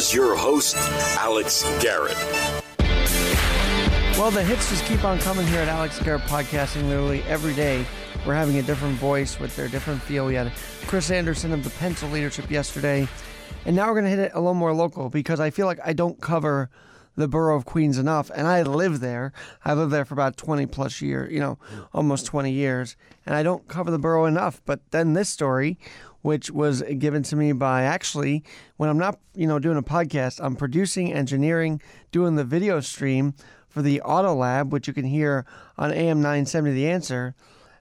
Here's your host, Alex Garrett. Well, the hits just keep on coming here at Alex Garrett Podcasting. Literally every day, we're having a different voice with their different feel. We had Chris Anderson of the Pencil Leadership yesterday, and now we're going to hit it a little more local because I feel like I don't cover the borough of Queens enough, and I live there. I lived there for about 20 plus years, you know, almost 20 years, and I don't cover the borough enough. But then this story, which was given to me by actually when I'm not, you know, doing a podcast, I'm producing, engineering, doing the video stream for the Auto Lab, which you can hear on AM 970 The Answer.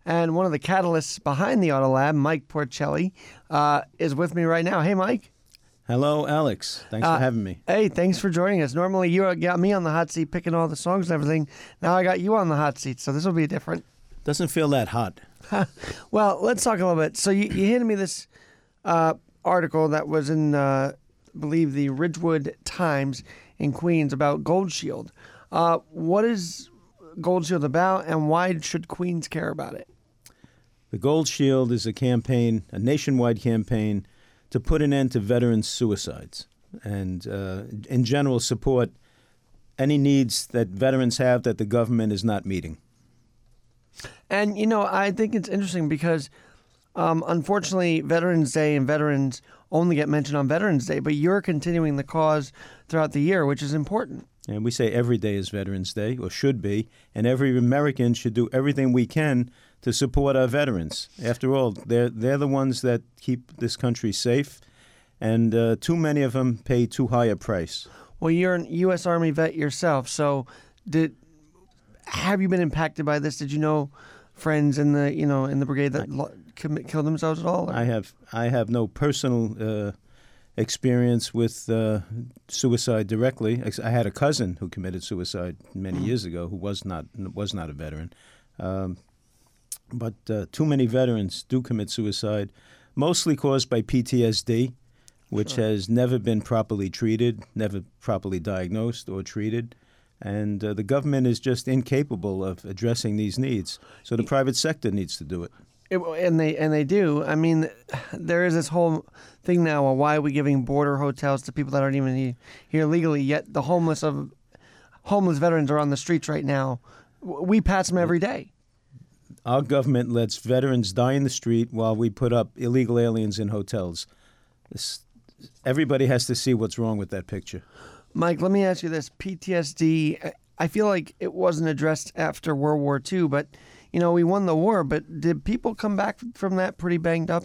And one of the catalysts behind the Auto Lab, Mike Porcelli, uh, is with me right now. Hey, Mike. Hello, Alex. Thanks Uh, for having me. Hey, thanks for joining us. Normally, you got me on the hot seat picking all the songs and everything. Now I got you on the hot seat, so this will be different. Doesn't feel that hot. Well, let's talk a little bit. So you, you handed me this uh, article that was in, uh, I believe, the Ridgewood Times in Queens about Gold Shield. Uh, what is Gold Shield about, and why should Queens care about it? The Gold Shield is a campaign, a nationwide campaign, to put an end to veterans' suicides and, uh, in general, support any needs that veterans have that the government is not meeting. And you know, I think it's interesting because um, unfortunately, Veterans Day and veterans only get mentioned on Veterans Day, but you're continuing the cause throughout the year, which is important. And we say every day is Veterans Day, or should be, and every American should do everything we can to support our veterans. After all, they're, they're the ones that keep this country safe, and uh, too many of them pay too high a price. Well, you're an U.S. Army vet yourself, so did have you been impacted by this? Did you know friends in the you know in the brigade that lo- commit, killed themselves at all? or- I have I have no personal uh, experience with uh, suicide directly. I had a cousin who committed suicide many years ago, who was not was not a veteran. Um, but uh, too many veterans do commit suicide, mostly caused by PTSD, which has never been properly treated, never properly diagnosed or treated. And uh, the government is just incapable of addressing these needs. So the private sector needs to do it. It, and they and they do. I mean, there is this whole thing now. Why are we giving border hotels to people that aren't even here legally? Yet the homeless of homeless veterans are on the streets right now. We pass them every day. Our government lets veterans die in the street while we put up illegal aliens in hotels. This, everybody has to see what's wrong with that picture. Mike, let me ask you this: PTSD. I- feel like it wasn't addressed after World War II, but you know we won the war. But did people come back from that pretty banged up?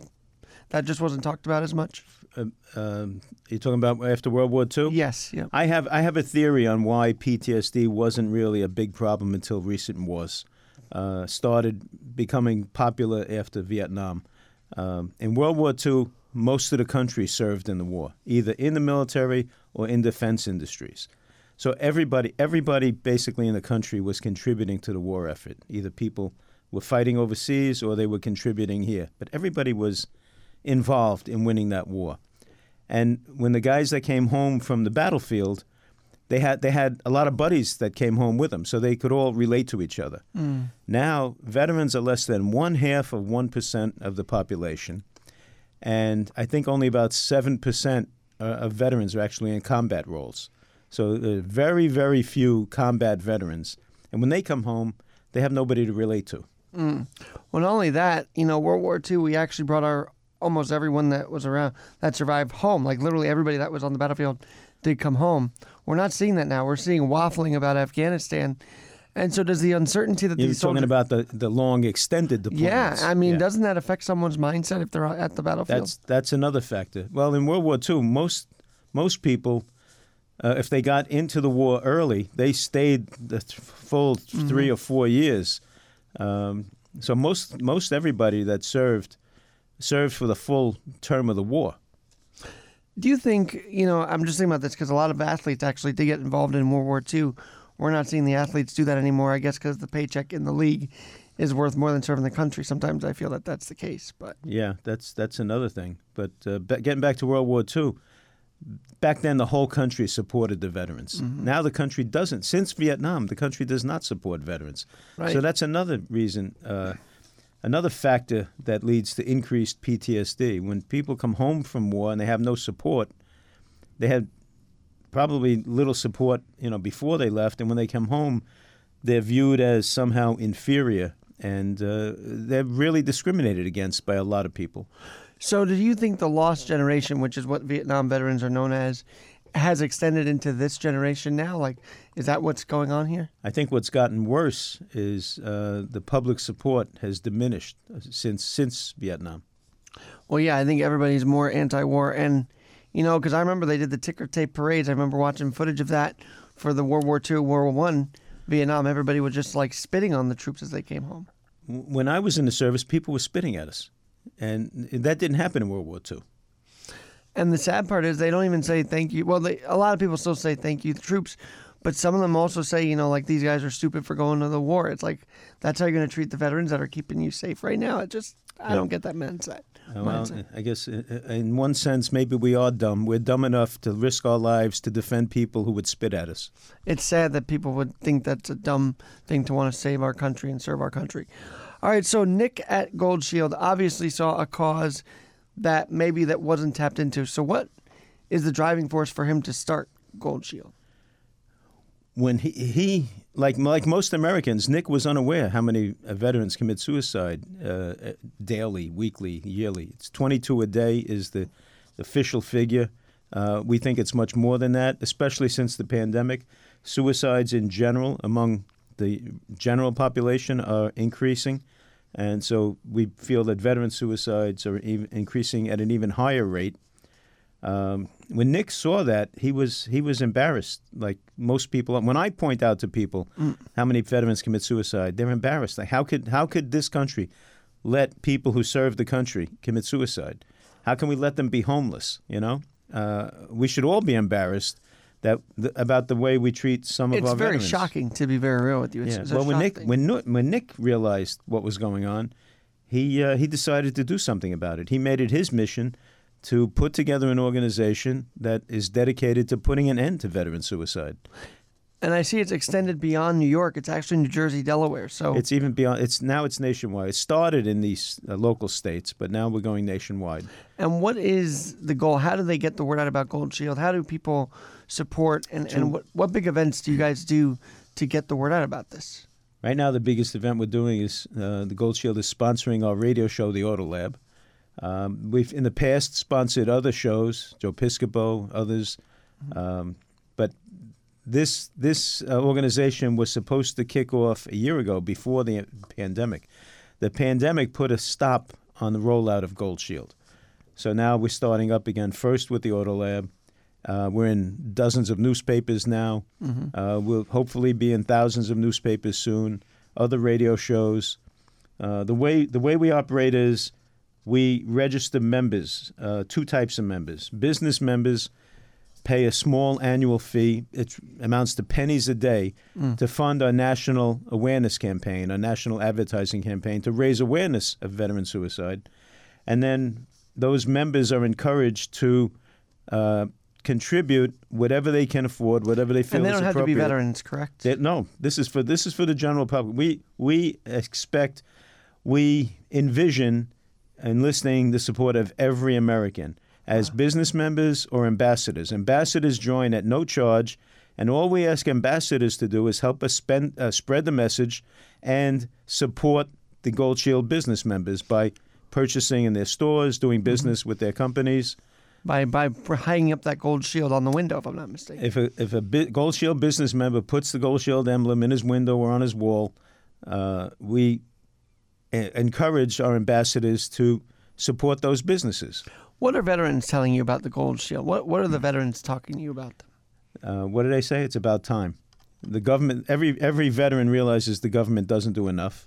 That just wasn't talked about as much. Uh, um, you're talking about after World War II? Yes. Yeah. I have I have a theory on why PTSD wasn't really a big problem until recent wars. Uh, started becoming popular after Vietnam. Um, in World War II, most of the country served in the war, either in the military or in defense industries. So everybody, everybody basically in the country was contributing to the war effort. Either people were fighting overseas or they were contributing here. But everybody was involved in winning that war. And when the guys that came home from the battlefield, they had they had a lot of buddies that came home with them, so they could all relate to each other. Hmm. Now, veterans are less than one half of one percent of the population, and I think only about seven percent uh, of veterans are actually in combat roles. So there are very very few combat veterans, and when they come home, they have nobody to relate to. Hmm. Well, not only that, you know, World War II, we actually brought our almost everyone that was around that survived home. Like literally everybody that was on the battlefield did come home. We're not seeing that now. We're seeing waffling about Afghanistan. And so does the uncertainty that You're these talking soldiers about the, the long extended deployments. Yeah, I mean, Yeah. doesn't that affect someone's mindset if they're at the battlefield? That's that's another factor. Well, in World War II, most most people, uh, if they got into the war early, they stayed the th- full three or four years. Um, so most most everybody that served served for the full term of the war. Do you think, you know, I'm just thinking about this because a lot of athletes actually did get involved in World War II. We're not seeing the athletes do that anymore, I guess, because the paycheck in the league is worth more than serving the country. Sometimes I feel that that's the case. But Yeah, that's that's another thing. But uh, getting back to World War II, back then the whole country supported the veterans. Now the country doesn't. Since Vietnam, the country does not support veterans. Right. So that's another reason, uh, another factor that leads to increased PTSD. When people come home from war and they have no support, they have probably little support, you know, before they left, and when they come home, they're viewed as somehow inferior, and uh, they're really discriminated against by a lot of people. So, do you think the lost generation, which is what Vietnam veterans are known as, has extended into this generation now? Like, is that what's going on here? I think what's gotten worse is uh, the public support has diminished since since Vietnam. Well, yeah, I think everybody's more anti-war, and you know, because I remember they did the ticker tape parades. I remember watching footage of that for the World War II, World War One, Vietnam. Everybody was just like spitting on the troops as they came home. When I was in the service, people were spitting at us, and that didn't happen in World War II. And the sad part is they don't even say thank you. Well, they, a lot of people still say thank you to troops, but some of them also say, you know, like these guys are stupid for going to the war. It's like that's how you're going to treat the veterans that are keeping you safe right now. It just I yeah. don't get that mindset. Uh, well, I guess uh, uh, in one sense, maybe we are dumb. We're dumb enough to risk our lives to defend people who would spit at us. It's sad that people would think that's a dumb thing to want to save our country and serve our country. All right, so Nick at Gold Shield obviously saw a cause that maybe that wasn't tapped into. So what is the driving force for him to start Gold Shield? When he, he like like most Americans, Nick was unaware how many veterans commit suicide uh, daily, weekly, yearly. It's 22 a day is the official figure. Uh, we think it's much more than that, especially since the pandemic. Suicides in general among the general population are increasing. And so we feel that veteran suicides are increasing at an even higher rate. Um, when Nick saw that, he was he was embarrassed. Like most people, when I point out to people mm. how many veterans commit suicide, they're embarrassed. Like how could how could this country let people who serve the country commit suicide? How can we let them be homeless? You know, uh, we should all be embarrassed that about the way we treat some of it's our very shocking, to be very real with you. It's, yeah. it's well, when Nick when when Nick realized what was going on, he uh, he decided to do something about it. He made it his mission to put together an organization that is dedicated to putting an end to veteran suicide. And I see it's extended beyond New York. It's actually New Jersey, Delaware. So it's even beyond. It's now it's nationwide. It started in these uh, local states, but now we're going nationwide. And what is the goal? How do they get the word out about Gold Shield? How do people support and, and what, what big events do you guys do to get the word out about this? Right now, the biggest event we're doing is uh, the Gold Shield is sponsoring our radio show, The Auto Lab. Um, we've in the past sponsored other shows, Joe Piscopo, others, mm-hmm. um, this this uh, organization was supposed to kick off a year ago before the pandemic. The pandemic put a stop on the rollout of Gold Shield, so now we're starting up again. First with the Auto Lab, uh, we're in dozens of newspapers now. Mm-hmm. Uh, we'll hopefully be in thousands of newspapers soon. Other radio shows. Uh, the way the way we operate is we register members. Uh, two types of members: business members pay a small annual fee. It amounts to pennies a day mm. to fund our national awareness campaign, our national advertising campaign to raise awareness of veteran suicide, and then those members are encouraged to uh, contribute whatever they can afford, whatever they feel. And they don't have to be veterans, correct? They, no, this is for this is for the general public. We we expect, we envision enlisting the support of every American as business members or ambassadors. Ambassadors join at no charge, and all we ask ambassadors to do is help us spend, uh, spread the message and support the Gold Shield business members by purchasing in their stores, doing mm-hmm. business mm-hmm. with their companies by by hanging up that gold shield on the window, if I'm not mistaken. If a if a gold shield business member puts the gold shield emblem in his window or on his wall, uh, we encourage our ambassadors to support those businesses. What are veterans telling you about the gold shield? What what are the veterans talking to you about? Uh, what did they say? It's about time. The government, every every veteran realizes the government doesn't do enough.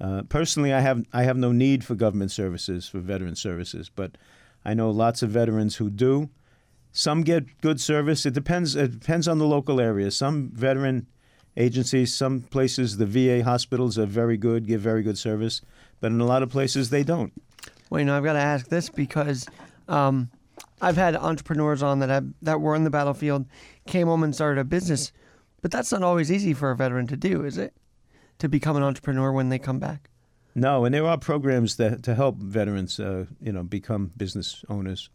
Uh, personally, I have I have no need for government services for veteran services, but I know lots of veterans who do. Some get good service. It depends. It depends on the local area. Some veteran agencies, some places, the VA hospitals are very good, give very good service, but in a lot of places they don't. Well, you know, I've got to ask this because um, I've had entrepreneurs on that have, that were in the battlefield, came home and started a business, but that's not always easy for a veteran to do, is it? To become an entrepreneur when they come back. No, and there are programs that to help veterans, uh, you know, become business owners.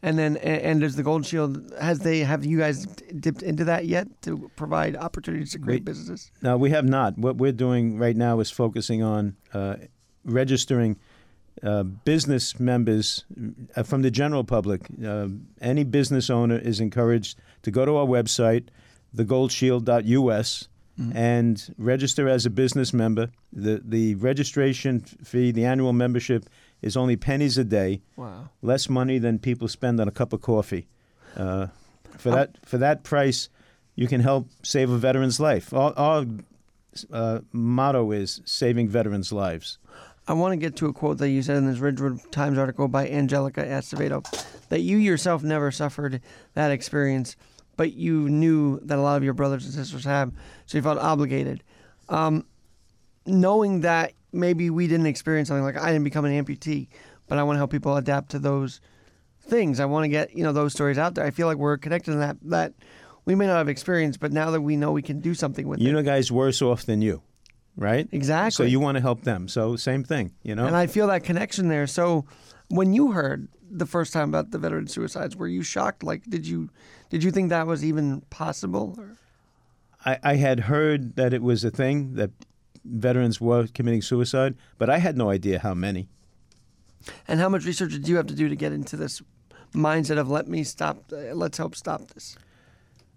And then, and does the Gold Shield has they have you guys dipped into that yet to provide opportunities to create We- businesses? No, we have not. What we're doing right now is focusing on uh, registering uh, business members uh, from the general public. Uh, any business owner is encouraged to go to our website, thegoldshield.us, and register as a business member. The the registration fee, the annual membership, is only pennies a day, Wow. less money than people spend on a cup of coffee. Uh, for that for that price, you can help save a veteran's life. Our, our uh, motto is saving veterans' lives. I want to get to a quote that you said in this Ridgewood Times article by Angelica Acevedo that you yourself never suffered that experience, but you knew that a lot of your brothers and sisters have, so you felt obligated. Um, knowing that maybe we didn't experience something like I didn't become an amputee, but I want to help people adapt to those things. I want to get you know those stories out there. I feel like we're connected in that that we may not have experienced, but now that we know we can do something with You it. You know, guys worse off than you, right? Exactly. So you want to help them. So same thing, you know. And I feel that connection there. So when you heard the first time about the veteran suicides, were you shocked? Like, did you did you think that was even possible? Or? I, I had heard that it was a thing that veterans were committing suicide, but I had no idea how many. And how much research did you have to do to get into this mindset of let me stop, uh, let's help stop this?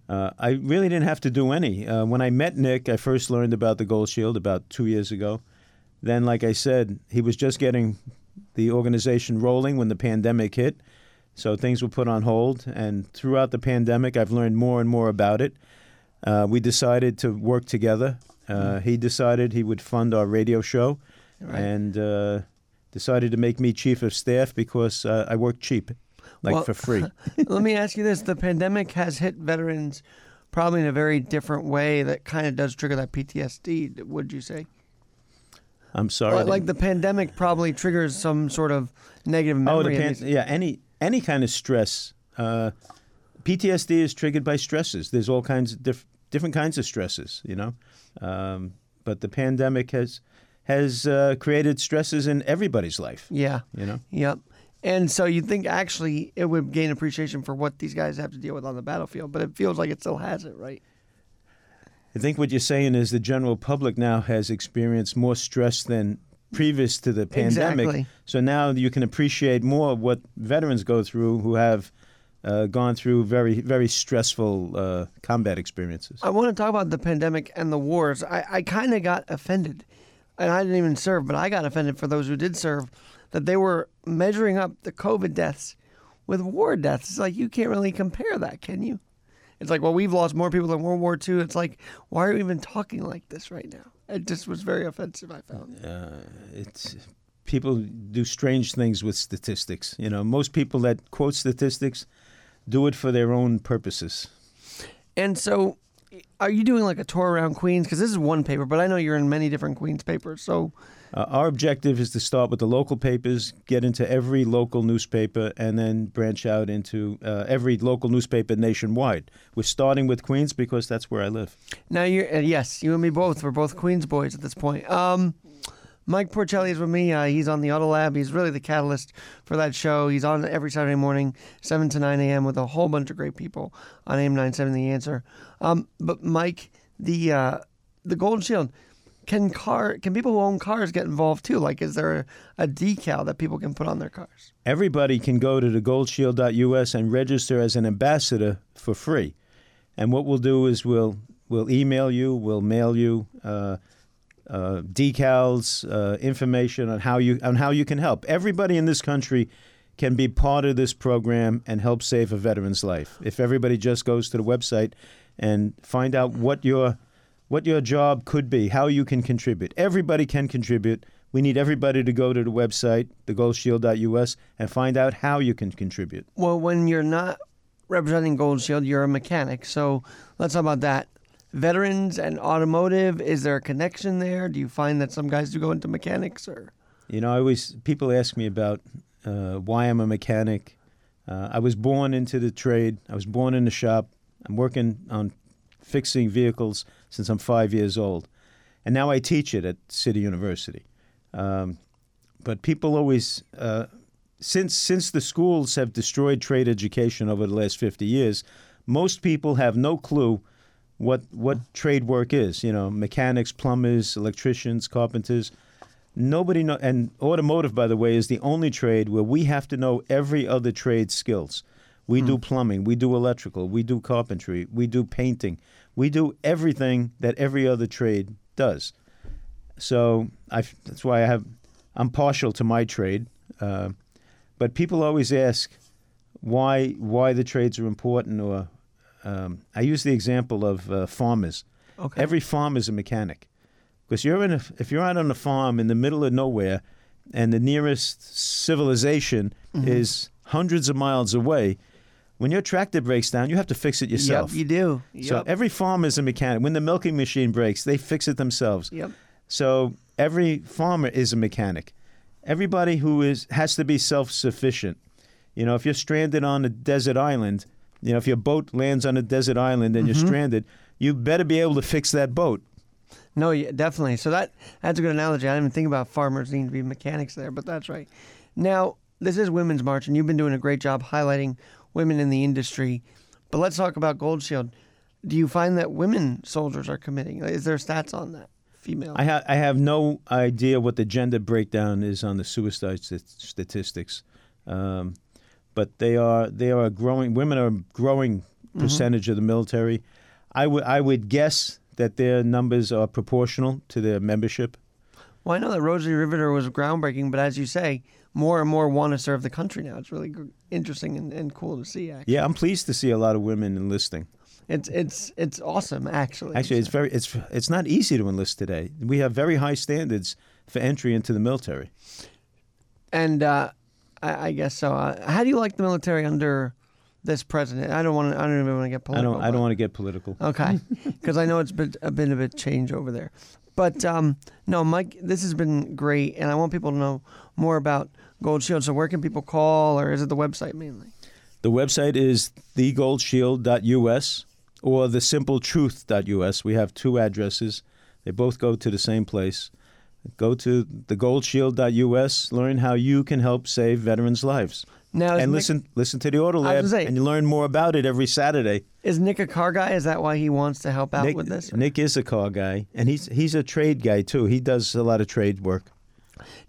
Uh, I really didn't have to do any. Uh, when I met Nick, I first learned about the Gold Shield about two years ago. Then, like I said, he was just getting the organization rolling when the pandemic hit. So things were put on hold. And throughout the pandemic, I've learned more and more about it. Uh, we decided to work together. Uh, he decided he would fund our radio show Right. and uh, decided to make me chief of staff because uh, I work cheap, like Well- for free. let me ask you this: the pandemic has hit veterans probably in a very different way that kind of does trigger that PTSD. Would you say? I'm sorry. Like, like the pandemic probably triggers some sort of negative memory. Oh, the pan- yeah, any any kind of stress. Uh, PTSD is triggered by stresses. There's all kinds of diff- different kinds of stresses, you know. Um, but the pandemic has has uh, created stresses in everybody's life, yeah. you know. Yep. And so you think actually it would gain appreciation for what these guys have to deal with on the battlefield, but it feels like it still has it, right? I think what you're saying is the general public now has experienced more stress than previous to the pandemic. Exactly. So now you can appreciate more what veterans go through who have uh, gone through very very stressful uh, combat experiences. I want to talk about the pandemic and the wars. I, I kind of got offended, and I didn't even serve, but I got offended for those who did serve that they were measuring up the COVID deaths with war deaths. It's like you can't really compare that, can you? It's like, well, we've lost more people in World War II. It's like, why are we even talking like this right now? It just was very offensive, I found. it's people do strange things with statistics. You know, most people that quote statistics do it for their own purposes. And so, are you doing like a tour around Queens? Because this is one paper, but I know you're in many different Queens papers. So, Uh, our objective is to start with the local papers, get into every local newspaper, and then branch out into uh, every local newspaper nationwide. We're starting with Queens because that's where I live. Now you're uh, yes, you and me both. We're both Queens boys at this point. Um, Mike Porcelli is with me. Uh, he's on the Auto Lab. He's really the catalyst for that show. He's on every Saturday morning, seven to nine a.m. with a whole bunch of great people on AM nine seven The Answer. Um, but Mike, the uh, the Golden Shield. Can car can people who own cars get involved too? Like, is there a, a decal that people can put on their cars? Everybody can go to thegoldshield.us and register as an ambassador for free. And what we'll do is we'll we'll email you, we'll mail you uh, uh, decals, uh, information on how you on how you can help. Everybody in this country can be part of this program and help save a veteran's life. If everybody just goes to the website and find out what your what your job could be, how you can contribute. Everybody can contribute. We need everybody to go to the website, thegoldshield.us, and find out how you can contribute. Well, when you're not representing Gold Shield, you're a mechanic. So let's talk about that. Veterans and automotive, is there a connection there? Do you find that some guys do go into mechanics or? You know, I always people ask me about uh, why I'm a mechanic. Uh, I was born into the trade. I was born in the shop. I'm working on fixing vehicles since I'm five years old, and now I teach it at City University. Um, but people always uh, since since the schools have destroyed trade education over the last 50 years, most people have no clue what what trade work is. You know, mechanics, plumbers, electricians, carpenters. Nobody know. And automotive, by the way, is the only trade where we have to know every other trade skills. We do plumbing, we do electrical, we do carpentry, we do painting, we do everything that every other trade does. So I, that's why I have, I'm partial to my trade. Uh, but people always ask why why the trades are important. Or um, I use the example of uh, farmers. Okay. Every farm is a mechanic because you're in a, if you're out on a farm in the middle of nowhere, and the nearest civilization Mm-hmm. is hundreds of miles away. When your tractor breaks down, you have to fix it yourself. Yep, you do. So every farm is a mechanic. When the milking machine breaks, they fix it themselves. Yep. So every farmer is a mechanic. Everybody who is has to be self-sufficient. You know, if you're stranded on a desert island, you know, if your boat lands on a desert island and Mm-hmm. you're stranded, you better be able to fix that boat. No, yeah, definitely. So that that's a good analogy. I didn't even think about farmers needing to be mechanics there, but that's right. Now, this is Women's March, and you've been doing a great job highlighting women in the industry. But let's talk about Gold Shield. Do you find that women soldiers are committing? Is there stats on that? Female. I, ha- I have no idea what the gender breakdown is on the suicide st- statistics, um, but they are they are a growing. Women are a growing percentage of the military. I would I would guess that their numbers are proportional to their membership. well, I know that Rosie Riveter was groundbreaking, but as you say, more and more want to serve the country now. It's really interesting and, and cool to see. Actually, Yeah, I'm pleased to see a lot of women enlisting. it's it's it's awesome. Actually, Actually, it's very it's it's not easy to enlist today. We have very high standards for entry into the military. And uh, I, I guess so. Uh, how do you like the military under this president? I don't want to. I don't even want to get I political. don't I don't want to get political. Okay, because I know it's been a been a change over there. But um, no, Mike, this has been great, and I want people to know more about Gold Shield. So where can people call, or is it the website mainly? The website is thegoldshield.us or thesimpletruth.us. We have two addresses. They both go to the same place. Go to thegoldshield.us, learn how you can help save veterans' lives. Now, and Nick, listen listen to the Auto Lab say- and you learn more about it every Saturday. is Nick a car guy? Is that why he wants to help out Nick, with this? Nick is a car guy and he's he's a trade guy too. He does a lot of trade work.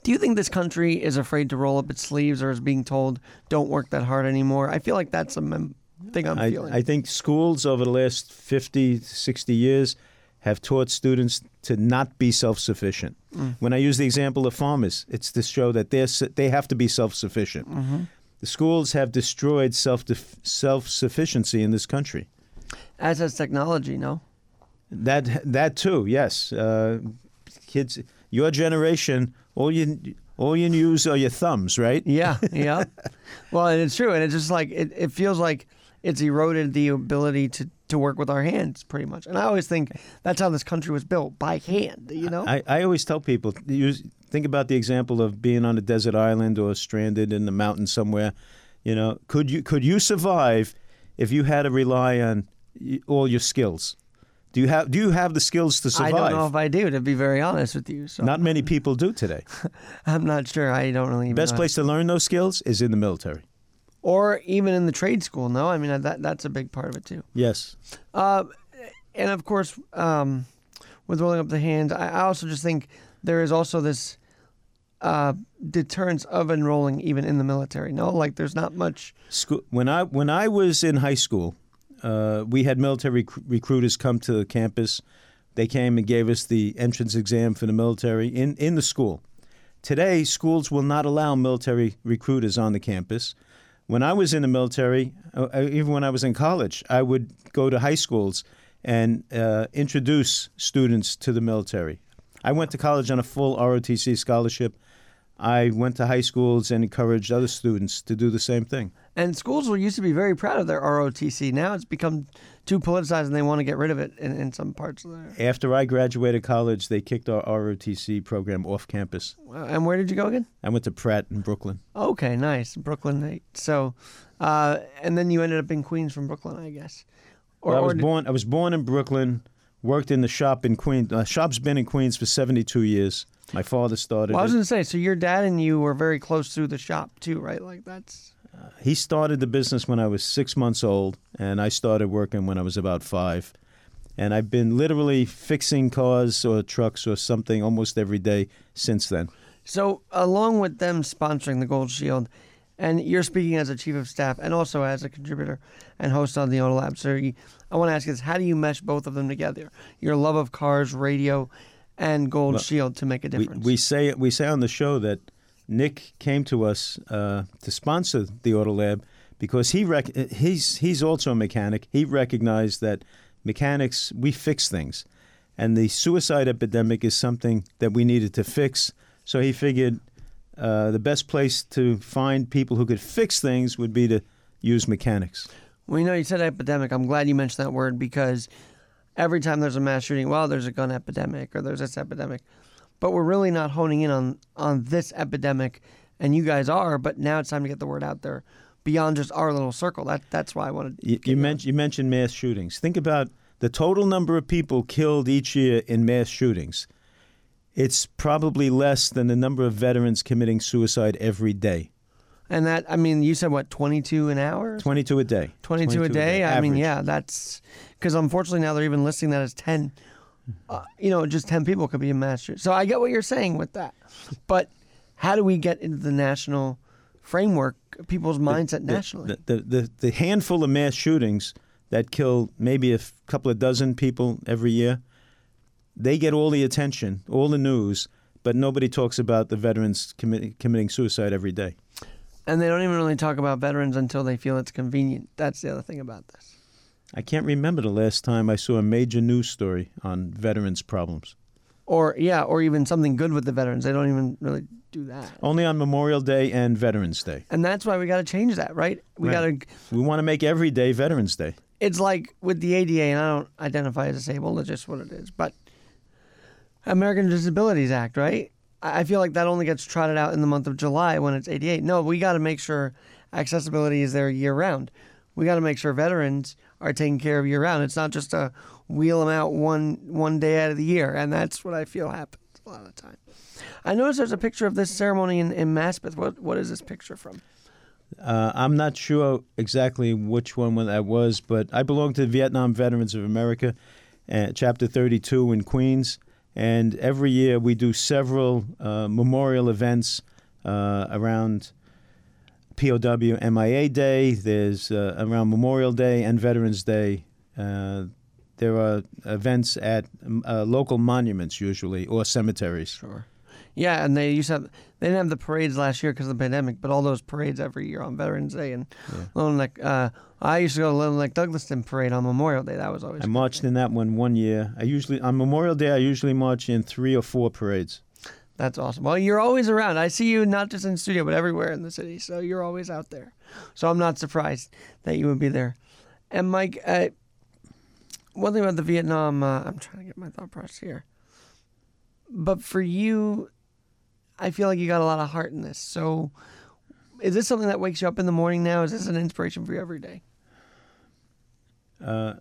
Do you think this country is afraid to roll up its sleeves, or is being told don't work that hard anymore? I feel like that's a mem- thing I'm I, feeling. I think schools over the last 50, 60 years have taught students to not be self-sufficient. Mm. When I use the example of farmers, it's to show that they're, they have to be self-sufficient. Mm-hmm. The schools have destroyed self self-sufficiency in this country. As has technology, no. That that too, yes. Uh, kids, your generation, all you all you use are your thumbs, right? Yeah, yeah. well, and it's true, and it's just like it, it feels like it's eroded the ability to to work with our hands, pretty much. And I always think that's how this country was built by hand. You know, I, I always tell people use think about the example of being on a desert island or stranded in the mountains somewhere. You know, could you could you survive if you had to rely on all your skills? Do you have do you have the skills to survive? I don't know if I do, to be very honest with you. So Not many people do today. I'm not sure. I don't really Best place to learn those skills is in the military. Or even in the trade school. No, I mean that that's a big part of it too. Yes. Uh, and of course, um, with rolling up the hand, I, I also just think there is also this uh, deterrence of enrolling even in the military. No, like there's not much. School, when I when I was in high school, uh, we had military rec- recruiters come to the campus. They came and gave us the entrance exam for the military in, in the school. Today, schools will not allow military recruiters on the campus. When I was in the military, uh, uh, even when I was in college, I would go to high schools and uh, introduce students to the military. I went to college on a full ROTC scholarship. I went to high schools and encouraged other students to do the same thing. And schools were used to be very proud of their ROTC. Now it's become too politicized, and they want to get rid of it in, in some parts of there. After I graduated college, they kicked our ROTC program off campus. And where did you go again? I went to Pratt in Brooklyn. Okay, nice, Brooklyn. So, uh, and then you ended up in Queens from Brooklyn, I guess. Or, Well, I was did- born. I was born in Brooklyn. Worked in the shop in Queens. Uh, shop's been in Queens for 72 years. My father started. Well, I was going to say, so your dad and you were very close through the shop too, right? Like that's He started the business when I was six months old, and I started working when I was about five. And I've been literally fixing cars or trucks or something almost every day since then. so. Along with them sponsoring the Gold Shield, and you're speaking as a chief of staff and also as a contributor and host on the Auto Lab. So you, I want to ask you this: How do you mesh both of them together? Your love of cars, radio, and Gold Well, Shield to make a We, difference. we say we say on the show that Nick came to us uh, to sponsor the Auto Lab because he rec- he's he's also a mechanic. He recognized that mechanics we fix things, and the suicide epidemic is something that we needed to fix. So he figured uh, the best place to find people who could fix things would be to use mechanics. Well, you know, you said epidemic. I'm glad you mentioned that word because every time there's a mass shooting, well, there's a gun epidemic or there's this epidemic. But we're really not honing in on, on this epidemic, and you guys are, but now it's time to get the word out there beyond just our little circle. That That's why I wanted to. You, you, on. men- you mentioned mass shootings. Think about the total number of people killed each year in mass shootings. It's probably less than the number of veterans committing suicide every day. And that, I mean, you said what, 22 an hour? 22 a day. 22, a day? I mean, yeah, that's because unfortunately now they're even listing that as 10. Uh, you know, just 10 people could be a mass shooting. So I get what you're saying with that. But how do we get into the national framework, people's mindset The- nationally? The, the, the, the handful of mass shootings that kill maybe a f- couple of dozen people every year, they get all the attention, all the news, but nobody talks about the veterans commi- committing suicide every day. and they don't even really talk about veterans until they feel it's convenient. That's the other thing about this. I can't remember the last time I saw a major news story on veterans' problems. Or, yeah, or even something good with the veterans. They don't even really do that. Only on Memorial Day and Veterans Day. And that's why we got to change that, right? We Right. got to We want to make every day Veterans Day. it's like with the ADA, and I don't identify as disabled. It's just what it is. But American Disabilities Act, right? I I feel like that only gets trotted out in the month of July when it's 88. No, we got to make sure accessibility is there year round. We got to make sure veterans are taken care of year round. It's not just a wheel them out one one day out of the year, and that's what I feel happens a lot of the time. I noticed there's a picture of this ceremony in, in Maspeth. What what is this picture from? Uh, I'm not sure exactly which one that was, but I belong to Vietnam Veterans of America, uh, Chapter 32 in Queens. And every year we do several uh, memorial events uh, around POW MIA Day, there's uh, around Memorial Day and Veterans Day. Uh, there are events at um, uh, local monuments usually or cemeteries. Sure. Yeah, and they used to have they didn't have the parades last year because of the pandemic, but all those parades every year on Veterans Day and Little Neck. Uh, I used to go to Little Neck Douglaston parade on Memorial Day. That was always. I marched in that one one year. I usually on Memorial Day I usually march in three or four parades. That's awesome. Well, you're always around. I see you not just in studio, but everywhere in the city. So you're always out there. So I'm not surprised that you would be there. And Mike, uh, one thing about the Vietnam, uh, I'm trying to get my thought process here. But for you, I feel like you got a lot of heart in this. So is this something that wakes you up in the morning now? Is this an inspiration for you every day? Uh,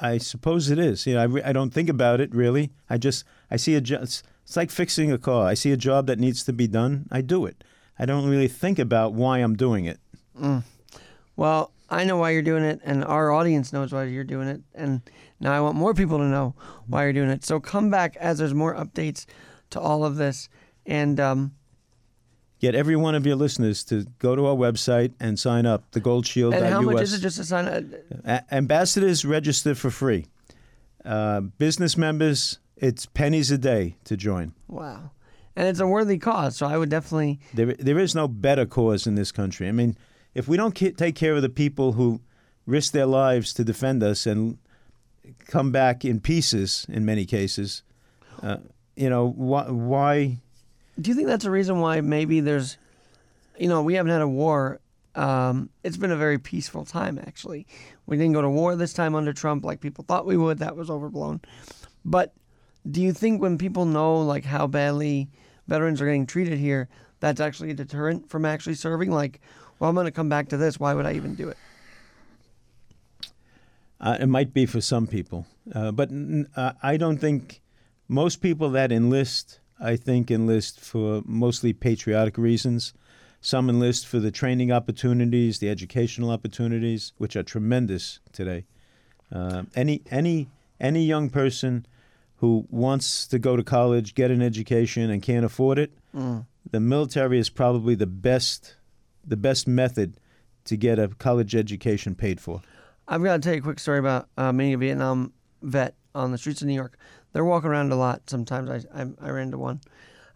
I suppose it is. You know, I, I don't think about it really. I just I see a job. It's, like fixing a car. I see a job that needs to be done. I do it. I don't really think about why I'm doing it. Well, I know why you're doing it, and our audience knows why you're doing it. And now I want more people to know why you're doing it. So come back as there's more updates to all of this. And um, Get every one of your listeners to go to our website and sign up. TheGoldShield.us. and how much is it just to sign up? A- ambassadors register for free. Uh, business members, it's pennies a day to join. Wow. And it's a worthy cause. So I would definitely. There, there is no better cause in this country. I mean, if we don't ki- take care of the people who risk their lives to defend us and come back in pieces in many cases, uh, you know, why, why? Do you think that's a reason why maybe there's, you know, we haven't had a war. Um, it's been a very peaceful time, actually. We didn't go to war this time under Trump like people thought we would. That was overblown. But do you think when people know like how badly veterans are getting treated here, that's actually a deterrent from actually serving? Like, well, I'm going to come back to this. Why would I even do it? Uh, it might be for some people, uh, but n- uh, I don't think most people that enlist I think, enlist for mostly patriotic reasons. Some enlist for the training opportunities, the educational opportunities, which are tremendous today. Uh, any any any young person who wants to go to college, get an education, and can't afford it, Mm. the military is probably the best the best method to get a college education paid for. I've got to tell you a quick story about uh, meeting a Vietnam vet on the streets of New York. They're walking around a lot. Sometimes I, I, I ran into one.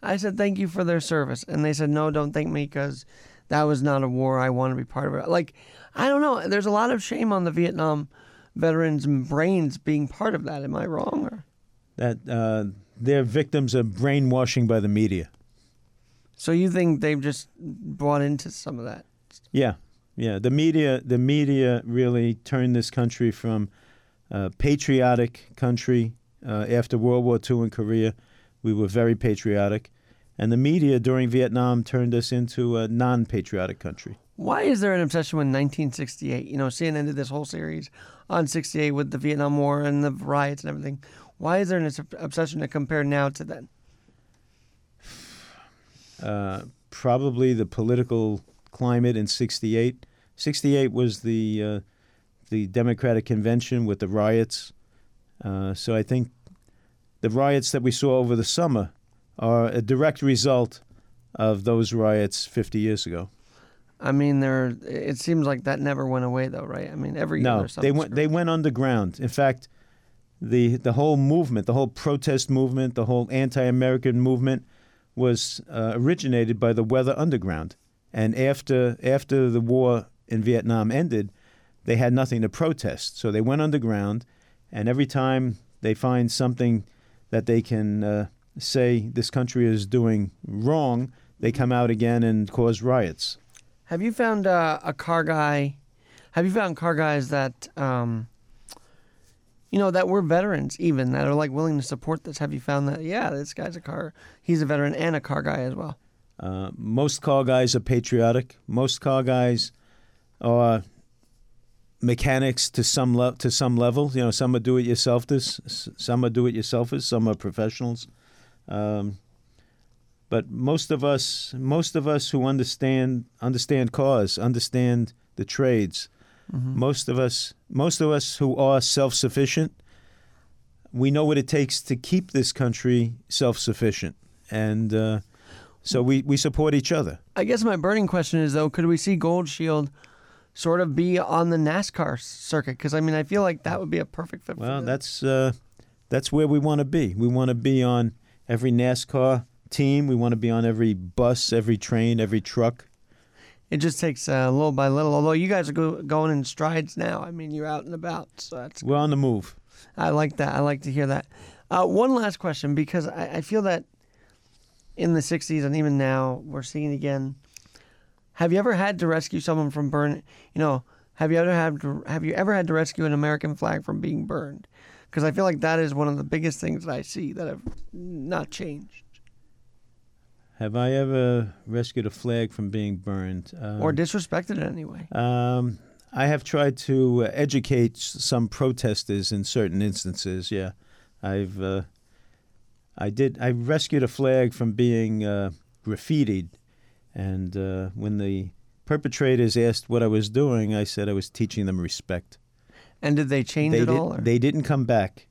I said, thank you for their service. And they said, no, don't thank me because that was not a war. I want to be part of it. Like, I don't know. There's a lot of shame on the Vietnam veterans' brains being part of that. Am I wrong? Or? That uh, they're victims of brainwashing by the media. So you think they've just bought into some of that? Yeah, yeah. The media, the media really turned this country from a patriotic country uh, after World War II in Korea. We were very patriotic, and the media during Vietnam turned us into a non-patriotic country. Why is there an obsession with 1968? You know, CNN did this whole series on 68 with the Vietnam War and the riots and everything. Why is there an obsession to compare now to then? Uh, probably the political climate in '68. '68 was the uh, the Democratic convention with the riots. Uh, so I think the riots that we saw over the summer are a direct result of those riots 50 years ago. I mean, there. It seems like that never went away, though, right? I mean, every no, they went they went underground. In fact, the the whole movement, the whole protest movement, the whole anti-American movement was uh, originated by the Weather Underground. And after after the war in Vietnam ended, they had nothing to protest, so they went underground. And every time they find something that they can uh, say this country is doing wrong, they come out again and cause riots. Have you found uh, a car guy? Have you found car guys that, um, you know, that were veterans even that are like willing to support this? Have you found that? Yeah, this guy's a car. He's a veteran and a car guy as well. Uh, most car guys are patriotic. Most car guys are mechanics to some le- to some level. You know, some are do-it-yourselfers, some are do-it-yourselfers, some are professionals. Um, but most of us, most of us who understand understand cars, understand the trades. Most of us, most of us who are self-sufficient, we know what it takes to keep this country self-sufficient, and uh, so we, we support each other. I guess my burning question is though, could we see Gold Shield sort of be on the NASCAR circuit? Because I mean, I feel like that would be a perfect fit. Well, for that's uh, that's where we want to be. We want to be on every NASCAR team. We want to be on every bus, every train, every truck. It just takes uh, little by little. Although you guys are go- going in strides now. I mean, you're out and about, so that's. We're on the move. I like that. I like to hear that. Uh, one last question, because I, I feel that in the '60s and even now we're seeing it again. Have you ever had to rescue someone from burn? You know, have you ever had to, have you ever had to rescue an American flag from being burned? Because I feel like that is one of the biggest things that I see that have not changed Have I ever rescued a flag from being burned? Um, or disrespected in any way. Um, I have tried to uh, educate some protesters in certain instances. Yeah, I've uh, I did I rescued a flag from being uh, graffitied, and uh, when the perpetrators asked what I was doing, I said I was teaching them respect. And did they change They it did, all? or- they didn't come back.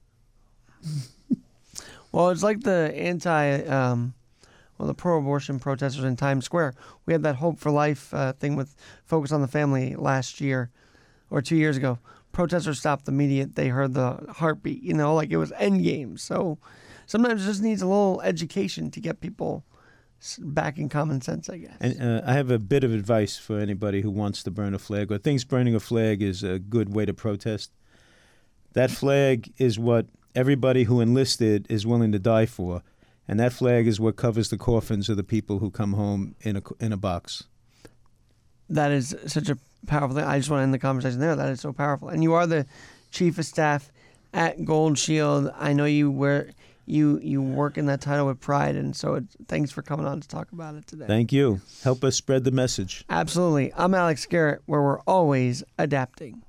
Well, it's like the anti, um, well, the pro-abortion protesters in Times Square. We had that Hope for Life uh, thing with Focus on the Family last year or two years ago. Protesters stopped the media. They heard the heartbeat, you know, like it was endgame. So sometimes it just needs a little education to get people back in common sense, I guess. And uh, I have a bit of advice for anybody who wants to burn a flag or thinks burning a flag is a good way to protest. That flag is what everybody who enlisted is willing to die for, and that flag is what covers the coffins of the people who come home in a in a box. That is such a powerful thing. I just want to end the conversation there. That is so powerful. And you are the chief of staff at Gold Shield. I know you wear you you work in that title with pride, and so it, thanks for coming on to talk about it today. Thank you. Help us spread the message. Absolutely. I'm Alex Garrett, where we're always adapting.